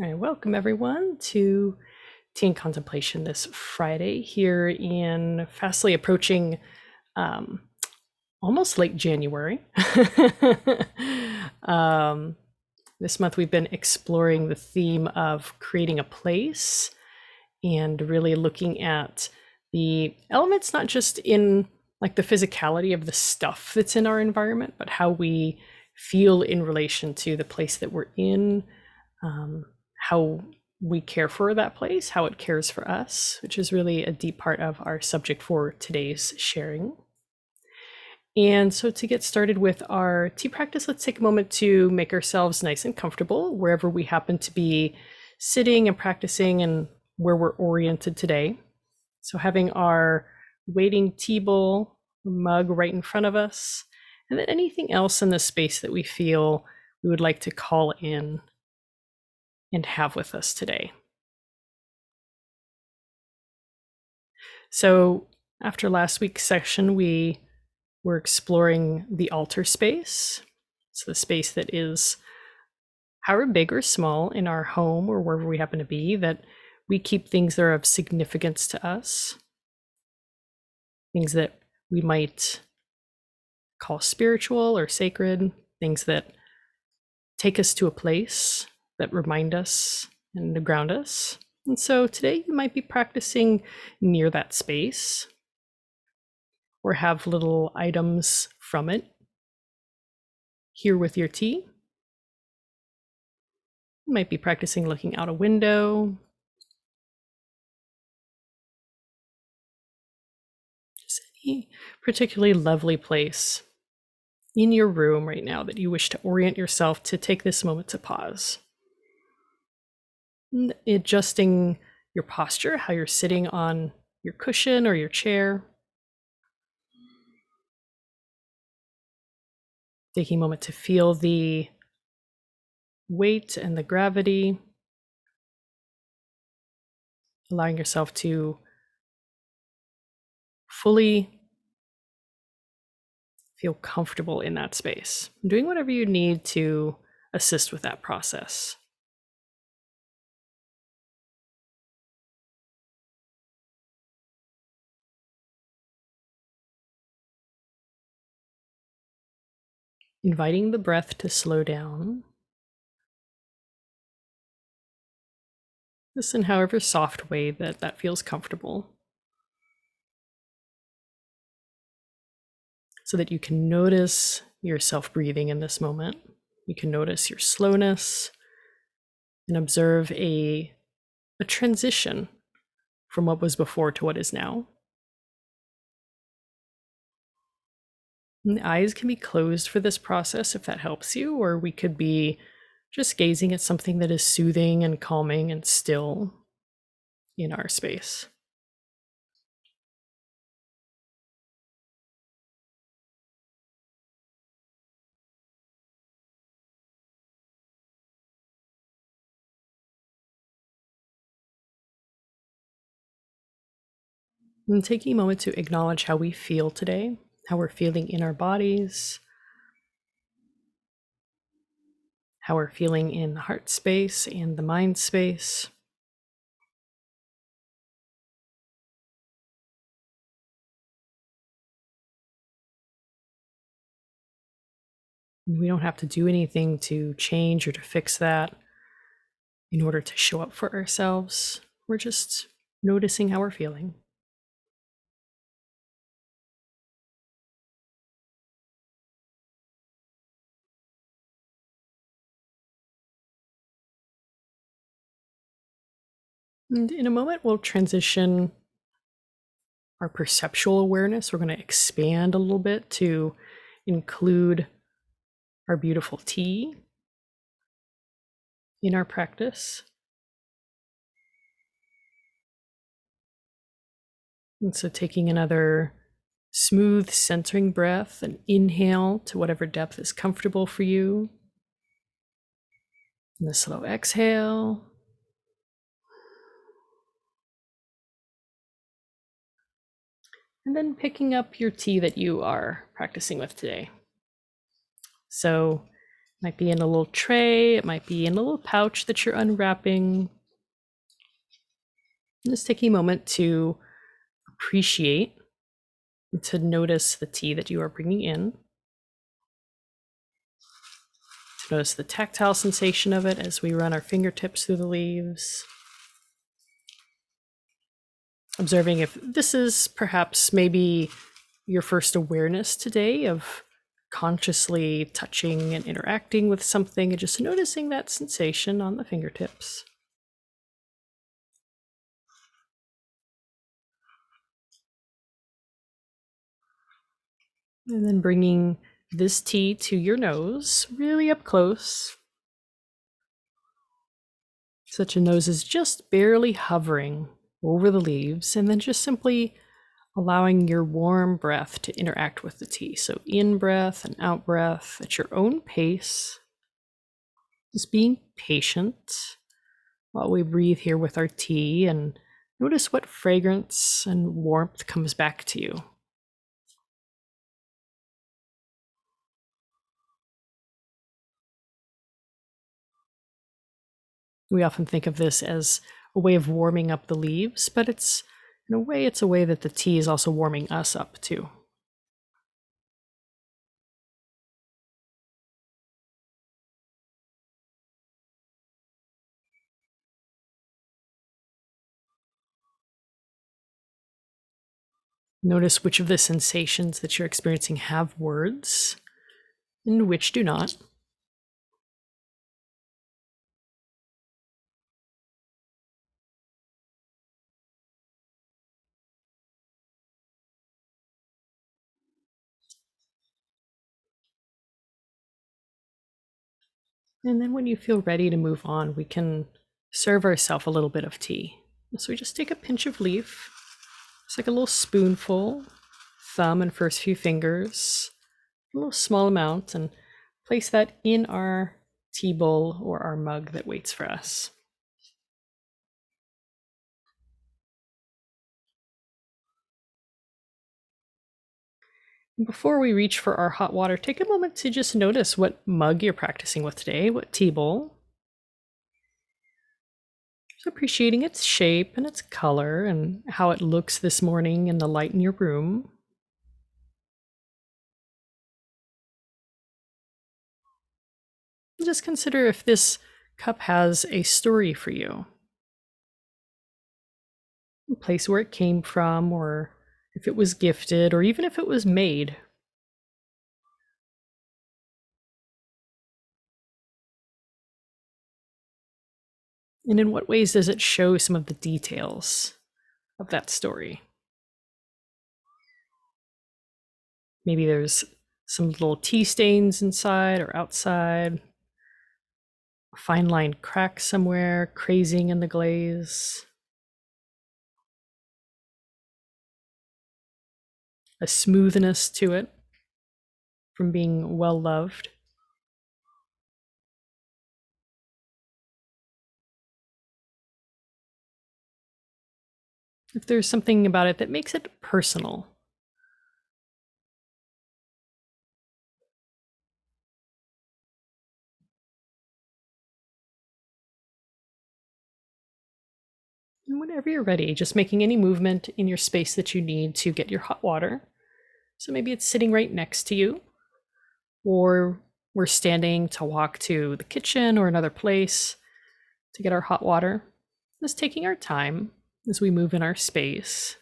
All right, welcome everyone to Tea and Contemplation this Friday here in fastly approaching um, almost late January. um, this month we've been exploring the theme of creating a place and really looking at the elements, not just in like the physicality of the stuff that's in our environment, but how we feel in relation to the place that we're in. Um, how we care for that place, how it cares for us, which is really a deep part of our subject for today's sharing. And so, to get started with our tea practice, let's take a moment to make ourselves nice and comfortable wherever we happen to be sitting and practicing and where we're oriented today. So, having our waiting tea bowl mug right in front of us, and then anything else in the space that we feel we would like to call in and have with us today. So, after last week's session, we were exploring the altar space. So, the space that is however big or small in our home or wherever we happen to be, that we keep things that are of significance to us, things that we might call spiritual or sacred, things that take us to a place that remind us and ground us. And so today you might be practicing near that space or have little items from it here with your tea. You might be practicing looking out a window. Just any particularly lovely place in your room right now that you wish to orient yourself to take this moment to pause adjusting your posture, how you're sitting on your cushion or your chair. Taking a moment to feel the weight and the gravity. Allowing yourself to fully feel comfortable in that space. Doing whatever you need to assist with that process. Inviting the breath to slow down. In however soft way that that feels comfortable. So that you can notice yourself breathing in this moment. You can notice your slowness and observe a, a transition from what was before to what is now. And eyes can be closed for this process if that helps you, or we could be just gazing at something that is soothing and calming and still in our space. And taking a moment to acknowledge how we feel today how we're feeling in our bodies, how we're feeling in the heart space and the mind space. We don't have to do anything to change or to fix that in order to show up for ourselves. We're just noticing how we're feeling. And in a moment, we'll transition our perceptual awareness. We're going to expand a little bit to include our beautiful tea in our practice. And so, taking another smooth, centering breath, and inhale to whatever depth is comfortable for you. And a slow exhale. And then picking up your tea that you are practicing with today. So, it Might be in a little tray, it might be in a little pouch that you're unwrapping. Just taking a moment to appreciate, to notice the tea that you are bringing in. To notice the tactile sensation of it as we run our fingertips through the leaves. Observing if this is perhaps maybe your first awareness today of consciously touching and interacting with something and just noticing that sensation on the fingertips. And then bringing this tea to your nose, really up close. Such a nose is just barely hovering over the leaves, and then just simply allowing your warm breath to interact with the tea. So, in breath and out breath at your own pace. Just being patient while we breathe here with our tea and notice what fragrance and warmth comes back to you. We often think of this as a way of warming up the leaves, but it's in a way, it's a way that the tea is also warming us up too. Notice which of the sensations that you're experiencing have words and which do not. And then when you feel ready to move on, we can serve ourselves a little bit of tea. So we just take a pinch of leaf, it's like a little spoonful, thumb and first few fingers, a little small amount, and place that in our tea bowl or our mug that waits for us. Before we reach for our hot water, take a moment to just notice what mug you're practicing with today, what tea bowl. Just appreciating its shape and its color and how it looks this morning in the light in your room. Just consider if this cup has a story for you. A place where it came from or if it was gifted, or even if it was made. And in what ways does it show some of the details of that story? Maybe there's some little tea stains inside or outside, a fine line crack somewhere, crazing in the glaze. A smoothness to it from being well loved. If there's something about it that makes it personal. Whenever you're ready, just making any movement in your space that you need to get your hot water. So maybe it's sitting right next to you, or we're standing to walk to the kitchen or another place to get our hot water. Just taking our time as we move in our space.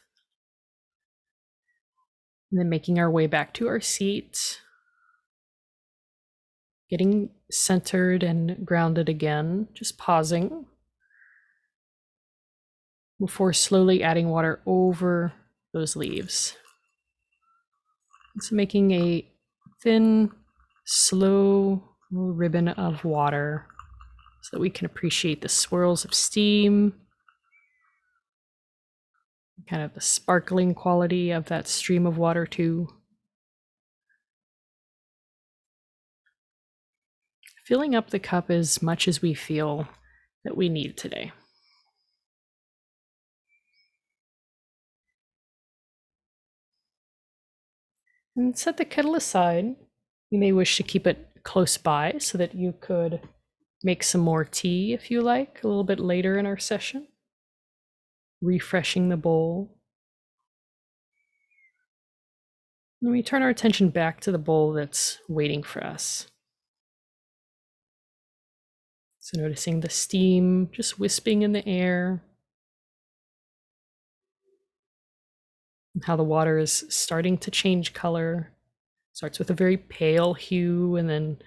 And then making our way back to our seat. Getting centered and grounded again, just pausing before slowly adding water over those leaves. So making a thin, slow ribbon of water so that we can appreciate the swirls of steam, kind of the sparkling quality of that stream of water too. Filling up the cup as much as we feel that we need today. And set the kettle aside. You may wish to keep it close by so that you could make some more tea if you like a little bit later in our session. Refreshing the bowl. And we turn our attention back to the bowl that's waiting for us. So, noticing the steam just wisping in the air, how the water is starting to change color. Starts with a very pale hue and then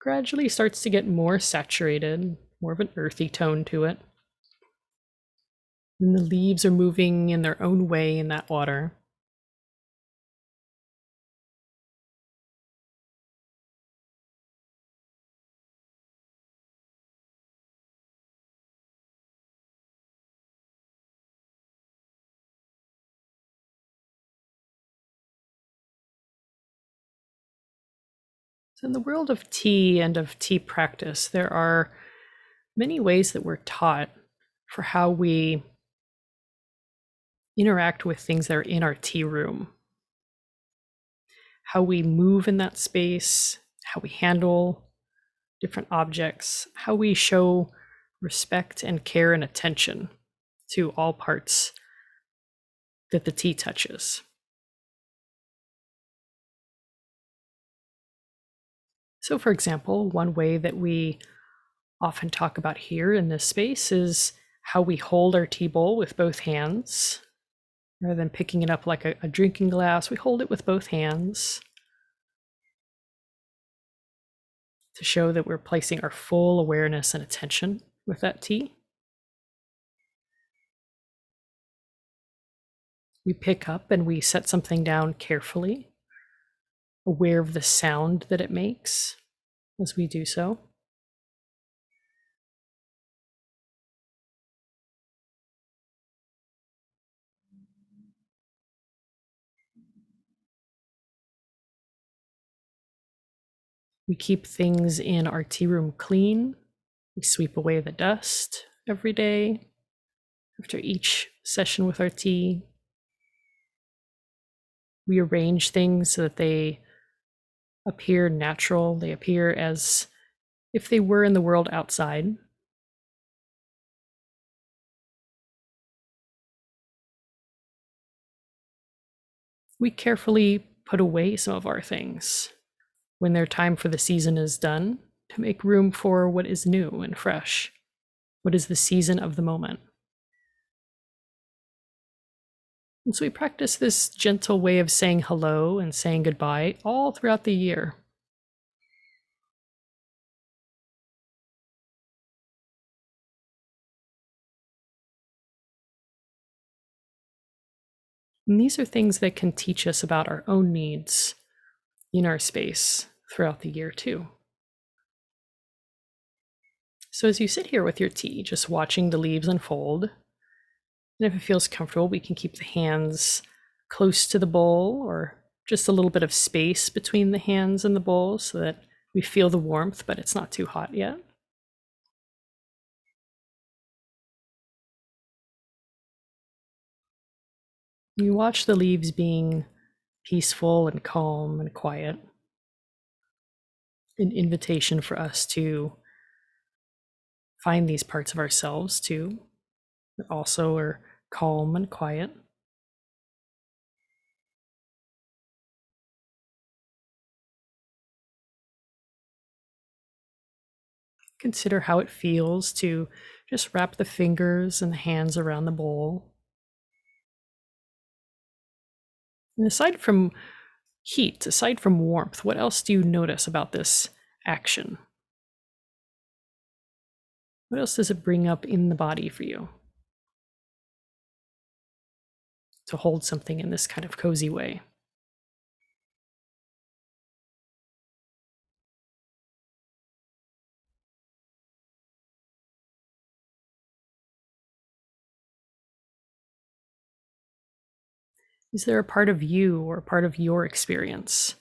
gradually starts to get more saturated, more of an earthy tone to it. And the leaves are moving in their own way in that water. So, in the world of tea and of tea practice, there are many ways that we're taught for how we interact with things that are in our tea room, how we move in that space, how we handle different objects, how we show respect and care and attention to all parts that the tea touches. So, for example, one way that we often talk about here in this space is how we hold our tea bowl with both hands. Rather than picking it up like a, a drinking glass, we hold it with both hands to show that we're placing our full awareness and attention with that tea. We pick up and we set something down carefully aware of the sound that it makes as we do so. We keep things in our tea room clean. We sweep away the dust every day after each session with our tea. We arrange things so that they appear natural, they appear as if they were in the world outside. We carefully put away some of our things when their time for the season is done to make room for what is new and fresh, what is the season of the moment. And so we practice this gentle way of saying hello and saying goodbye all throughout the year. And these are things that can teach us about our own needs in our space throughout the year, too. So, as you sit here with your tea, just watching the leaves unfold, and if it feels comfortable, we can keep the hands close to the bowl or just a little bit of space between the hands and the bowl so that we feel the warmth, but it's not too hot yet. You watch the leaves being peaceful and calm and quiet. An invitation for us to find these parts of ourselves too, that also are calm and quiet. Consider how it feels to just wrap the fingers and the hands around the bowl. And aside from heat, aside from warmth, what else do you notice about this action? What else does it bring up in the body for you? To hold something in this kind of cozy way. Is there a part of you or part of your experience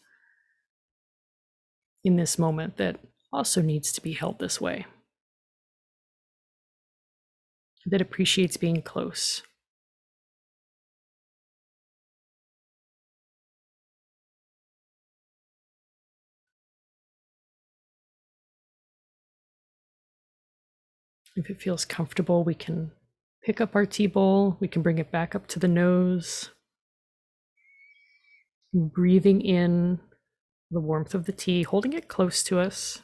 in this moment that also needs to be held this way? That appreciates being close? If it feels comfortable, we can pick up our tea bowl, we can bring it back up to the nose, breathing in the warmth of the tea, holding it close to us.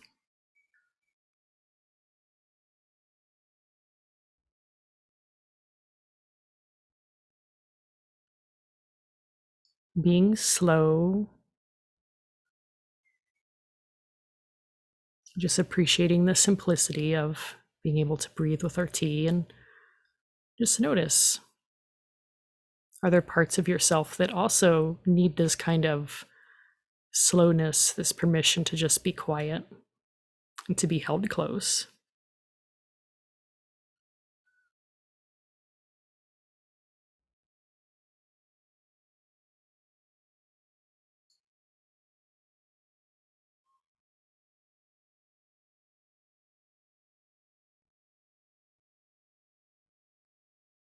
Being slow, just appreciating the simplicity of being able to breathe with our tea and just notice are there parts of yourself that also need this kind of slowness, this permission to just be quiet and to be held close?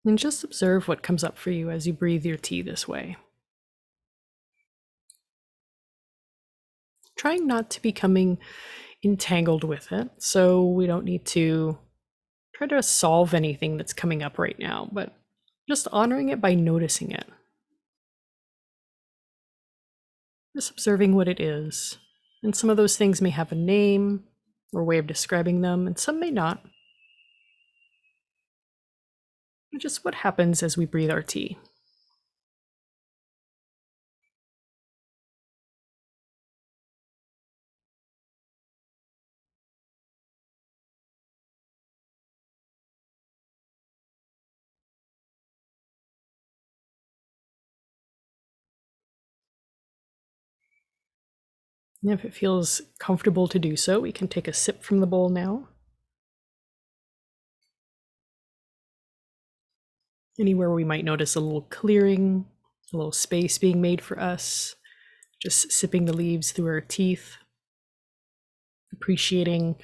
And just observe what comes up for you as you breathe your tea this way. Trying not to becoming entangled with it, so we don't need to try to solve anything that's coming up right now, but just honoring it by noticing it. Just observing what it is. And some of those things may have a name or way of describing them, and some may not just what happens as we breathe our tea. And if it feels comfortable to do so, we can take a sip from the bowl now. Anywhere we might notice a little clearing, a little space being made for us, just sipping the leaves through our teeth, appreciating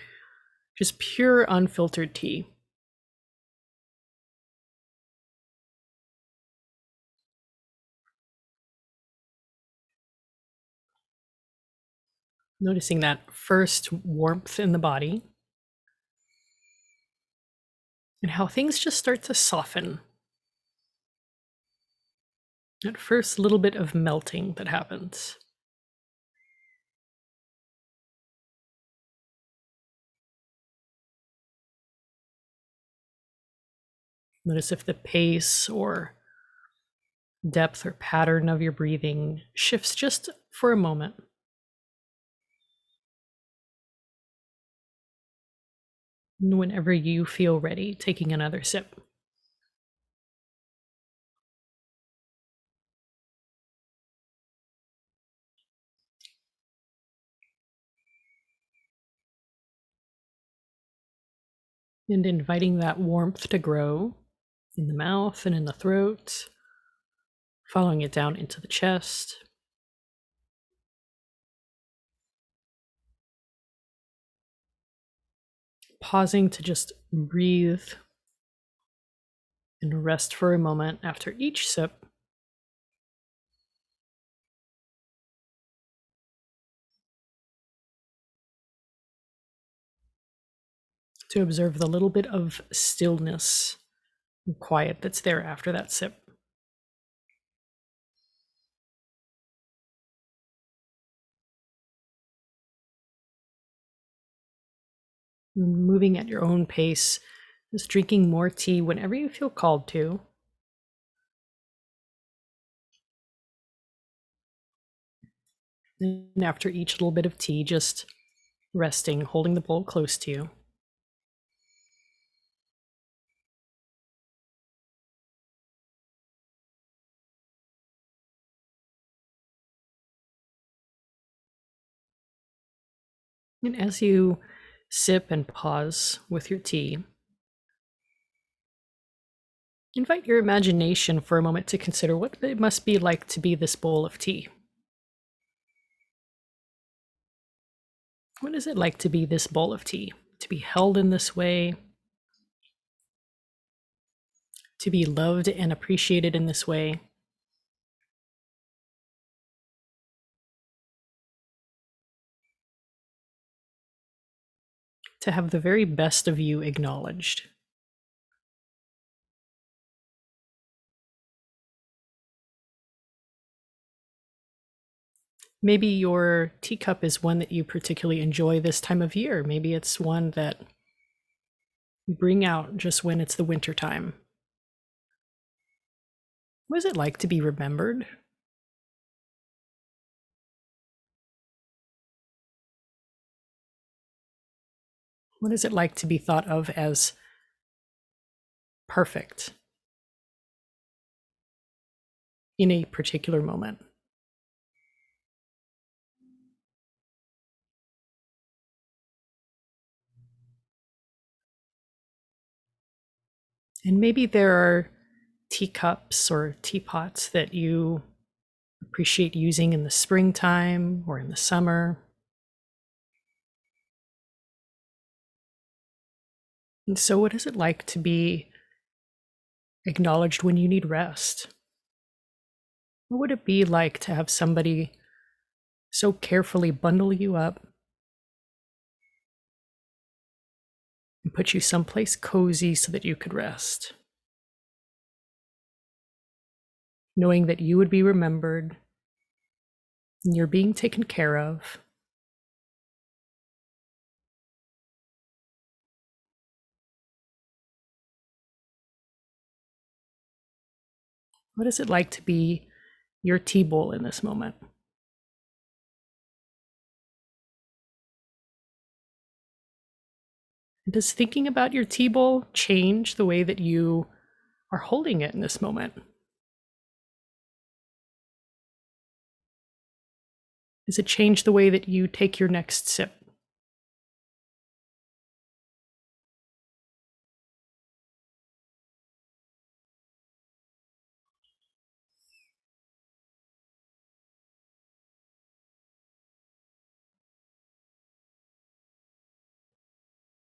just pure unfiltered tea. Noticing that first warmth in the body and how things just start to soften at first, little bit of melting that happens. Notice if the pace or depth or pattern of your breathing shifts just for a moment. And whenever you feel ready, taking another sip. And inviting that warmth to grow in the mouth and in the throat, following it down into the chest. Pausing to just breathe and rest for a moment after each sip. To observe the little bit of stillness and quiet that's there after that sip. Moving at your own pace, just drinking more tea whenever you feel called to. And after each little bit of tea, just resting, holding the bowl close to you. And as you sip and pause with your tea, invite your imagination for a moment to consider what it must be like to be this bowl of tea. What is it like to be this bowl of tea? To be held in this way? To be loved and appreciated in this way? to have the very best of you acknowledged. Maybe your teacup is one that you particularly enjoy this time of year. Maybe it's one that you bring out just when it's the winter time. What is it like to be remembered? What is it like to be thought of as perfect in a particular moment? And maybe there are teacups or teapots that you appreciate using in the springtime or in the summer. And so, what is it like to be acknowledged when you need rest? What would it be like to have somebody so carefully bundle you up and put you someplace cozy so that you could rest? Knowing that you would be remembered and you're being taken care of. What is it like to be your tea bowl in this moment? Does thinking about your tea bowl change the way that you are holding it in this moment? Does it change the way that you take your next sip?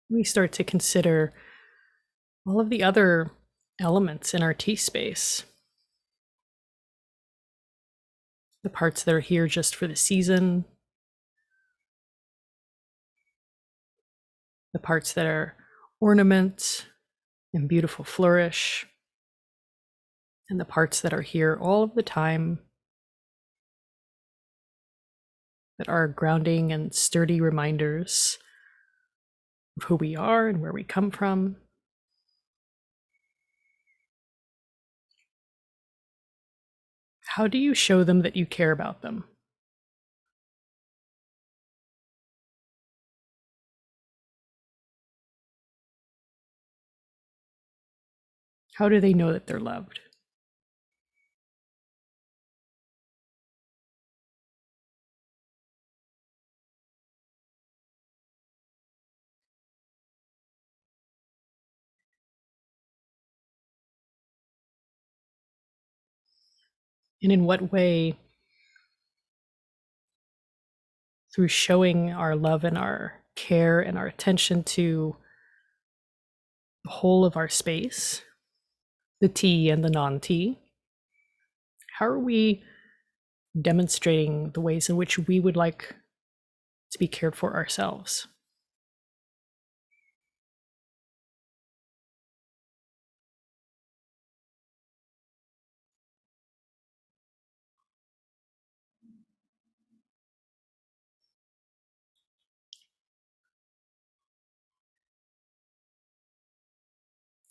We start to consider all of the other elements in our tea space. The parts that are here just for the season, the parts that are ornament and beautiful flourish, and the parts that are here all of the time that are grounding and sturdy reminders who we are and where we come from. How do you show them that you care about them? How do they know that they're loved? And in what way, through showing our love and our care and our attention to the whole of our space, the tea and the non tea, how are we demonstrating the ways in which we would like to be cared for ourselves?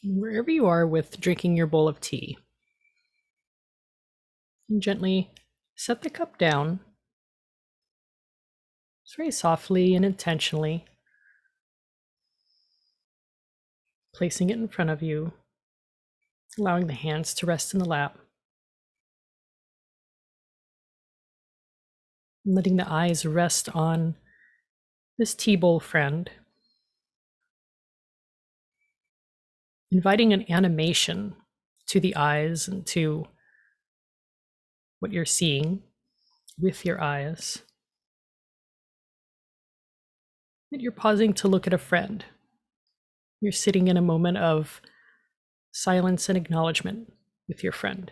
Wherever you are with drinking your bowl of tea, gently set the cup down. Just very softly and intentionally, placing it in front of you, allowing the hands to rest in the lap. Letting the eyes rest on this tea bowl friend inviting an animation to the eyes and to what you're seeing with your eyes. And you're pausing to look at a friend. You're sitting in a moment of silence and acknowledgement with your friend.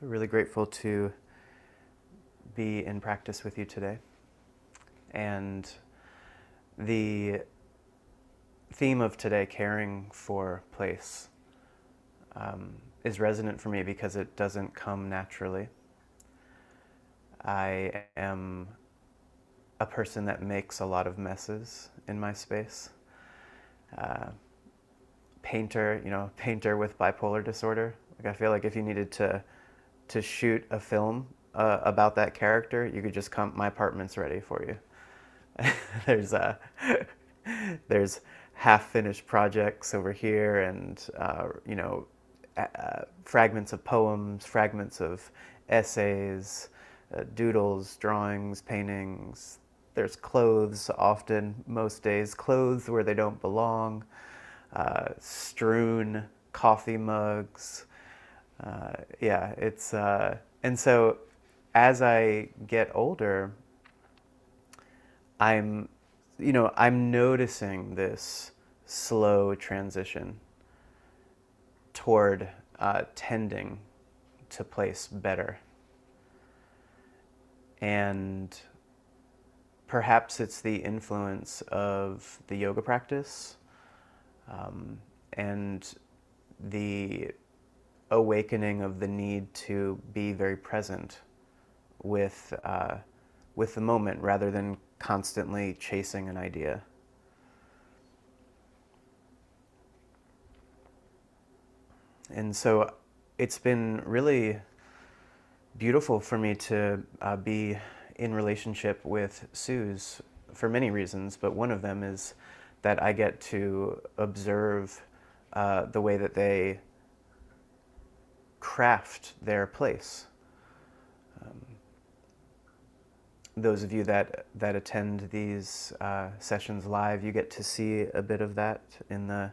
So really grateful to be in practice with you today. And the theme of today, caring for place, um, is resonant for me because it doesn't come naturally. I am a person that makes a lot of messes in my space. Uh, painter, you know, painter with bipolar disorder. Like I feel like if you needed to to shoot a film uh, about that character, you could just come. My apartment's ready for you. there's uh, there's half finished projects over here, and uh, you know, uh, fragments of poems, fragments of essays, uh, doodles, drawings, paintings. There's clothes often, most days, clothes where they don't belong, uh, strewn coffee mugs. Uh, yeah, it's, uh, and so as I get older, I'm, you know, I'm noticing this slow transition toward uh, tending to place better. And perhaps it's the influence of the yoga practice um, and the awakening of the need to be very present with, uh, with the moment rather than constantly chasing an idea. And so it's been really beautiful for me to uh, be in relationship with Suze for many reasons, but one of them is that I get to observe uh, the way that they craft their place. Um, those of you that, that attend these uh, sessions live, you get to see a bit of that in the,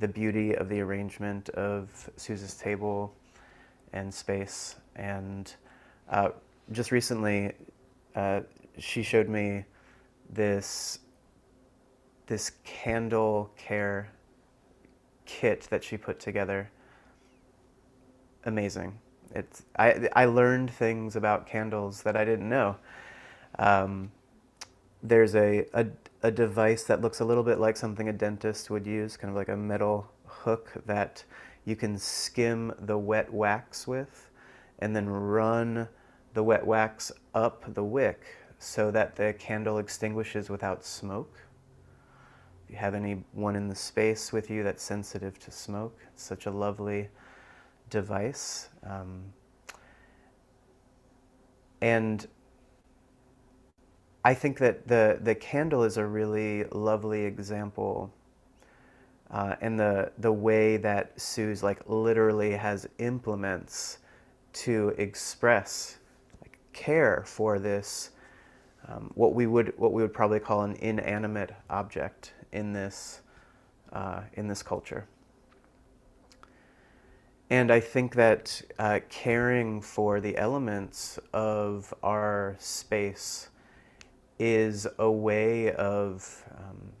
the beauty of the arrangement of Suze's table and space. And uh, just recently, uh, she showed me this this candle care kit that she put together. Amazing. It's I I learned things about candles that I didn't know. Um, there's a, a a device that looks a little bit like something a dentist would use, kind of like a metal hook that you can skim the wet wax with, and then run the wet wax up the wick so that the candle extinguishes without smoke. If you have anyone in the space with you that's sensitive to smoke, it's such a lovely device. Um, and I think that the, the candle is a really lovely example uh, and the, the way that Suze like literally has implements to express like, care for this um, what we would what we would probably call an inanimate object in this uh, in this culture. And I think that uh, caring for the elements of our space is a way of um,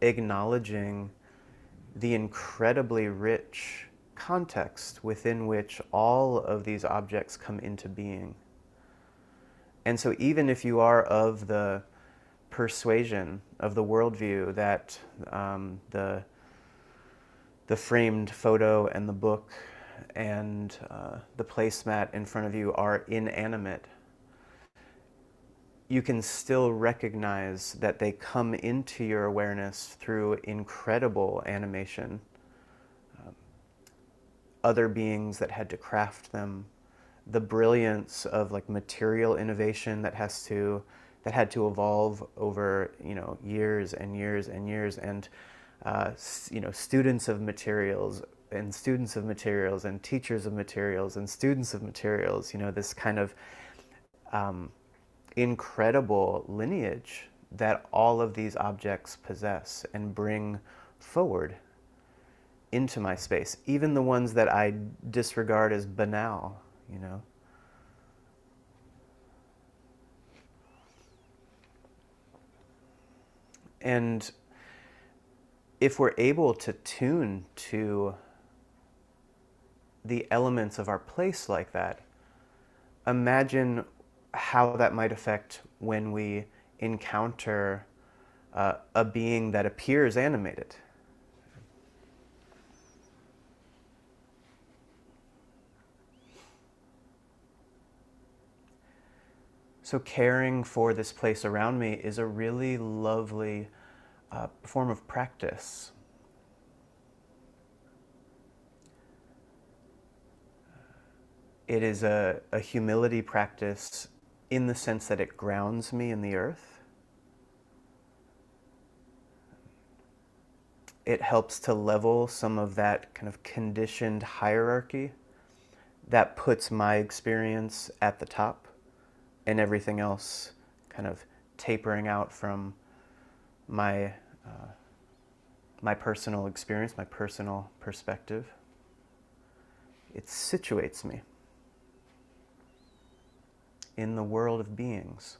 acknowledging the incredibly rich context within which all of these objects come into being. And so, even if you are of the persuasion of the worldview that um, the the framed photo and the book and uh, the placemat in front of you are inanimate, you can still recognize that they come into your awareness through incredible animation. Um, other beings that had to craft them, the brilliance of like material innovation that has to that had to evolve over you know years and years and years and uh, you know students of materials and students of materials and teachers of materials and students of materials you know this kind of um, incredible lineage that all of these objects possess and bring forward into my space, even the ones that I disregard as banal, you know. And if we're able to tune to the elements of our place like that, imagine how that might affect when we encounter uh, a being that appears animated. So, caring for this place around me is a really lovely uh, form of practice. It is a, a humility practice in the sense that it grounds me in the earth. It helps to level some of that kind of conditioned hierarchy that puts my experience at the top and everything else kind of tapering out from my uh, my personal experience, my personal perspective. It situates me in the world of beings.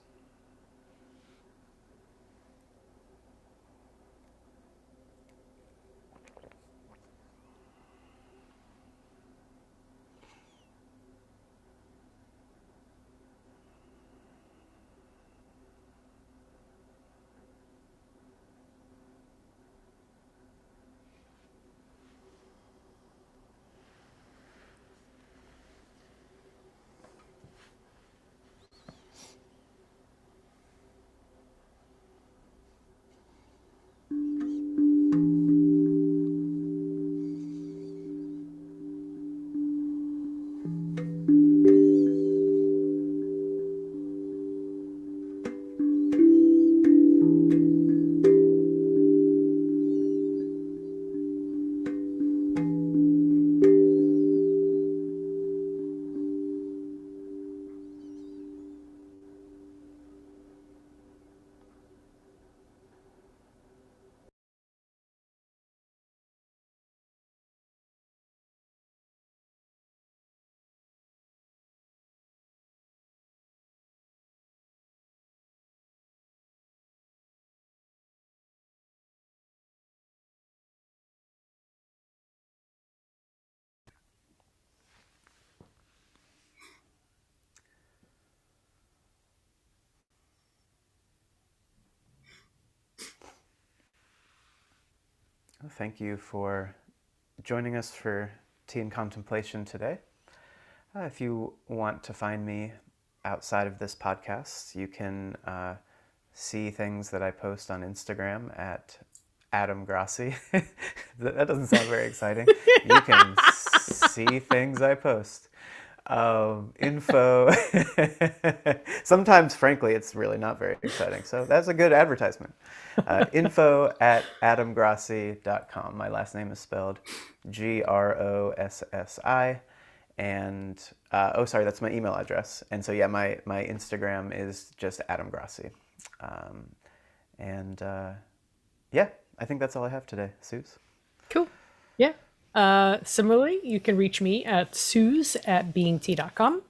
Thank you for joining us for Tea and Contemplation today. Uh, if you want to find me outside of this podcast, you can uh, see things that I post on Instagram at Adam Grossi. that doesn't sound very exciting. you can see things I post. Um, info. Sometimes, frankly, it's really not very exciting. So that's a good advertisement. Uh, info at adamgrossi.com. My last name is spelled G R O S S I. And uh, oh, sorry, that's my email address. And so, yeah, my, my Instagram is just Adam Grossi. Um, and uh, yeah, I think that's all I have today. Suze? Cool. Yeah. Uh, similarly, you can reach me at suze at beingtea.com.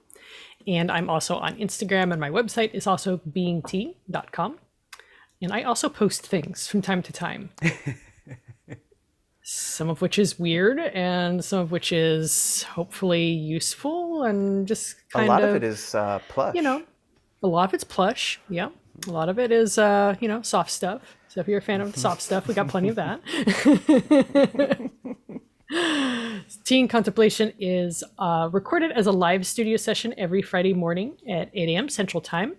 And I'm also on Instagram, and my website is also beingtea.com. And I also post things from time to time. some of which is weird, and some of which is hopefully useful, and just kind of. a lot of, of it is uh, plush. you know, a lot of it's plush. Yeah. A lot of it is, uh, you know, soft stuff. So if you're a fan of the soft stuff, we got plenty of that. Tea and Contemplation is uh, recorded as a live studio session every Friday morning at 8 a.m. Central Time.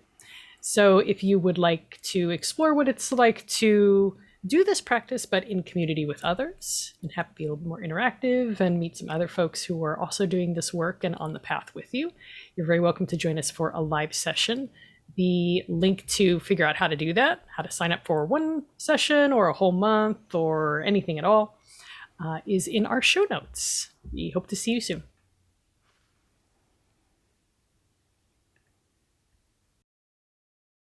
So if you would like to explore what it's like to do this practice, but in community with others, and have it be a little more interactive and meet some other folks who are also doing this work and on the path with you, you're very welcome to join us for a live session. The link to figure out how to do that, how to sign up for one session or a whole month or anything at all, uh, is in our show notes. We hope to see you soon.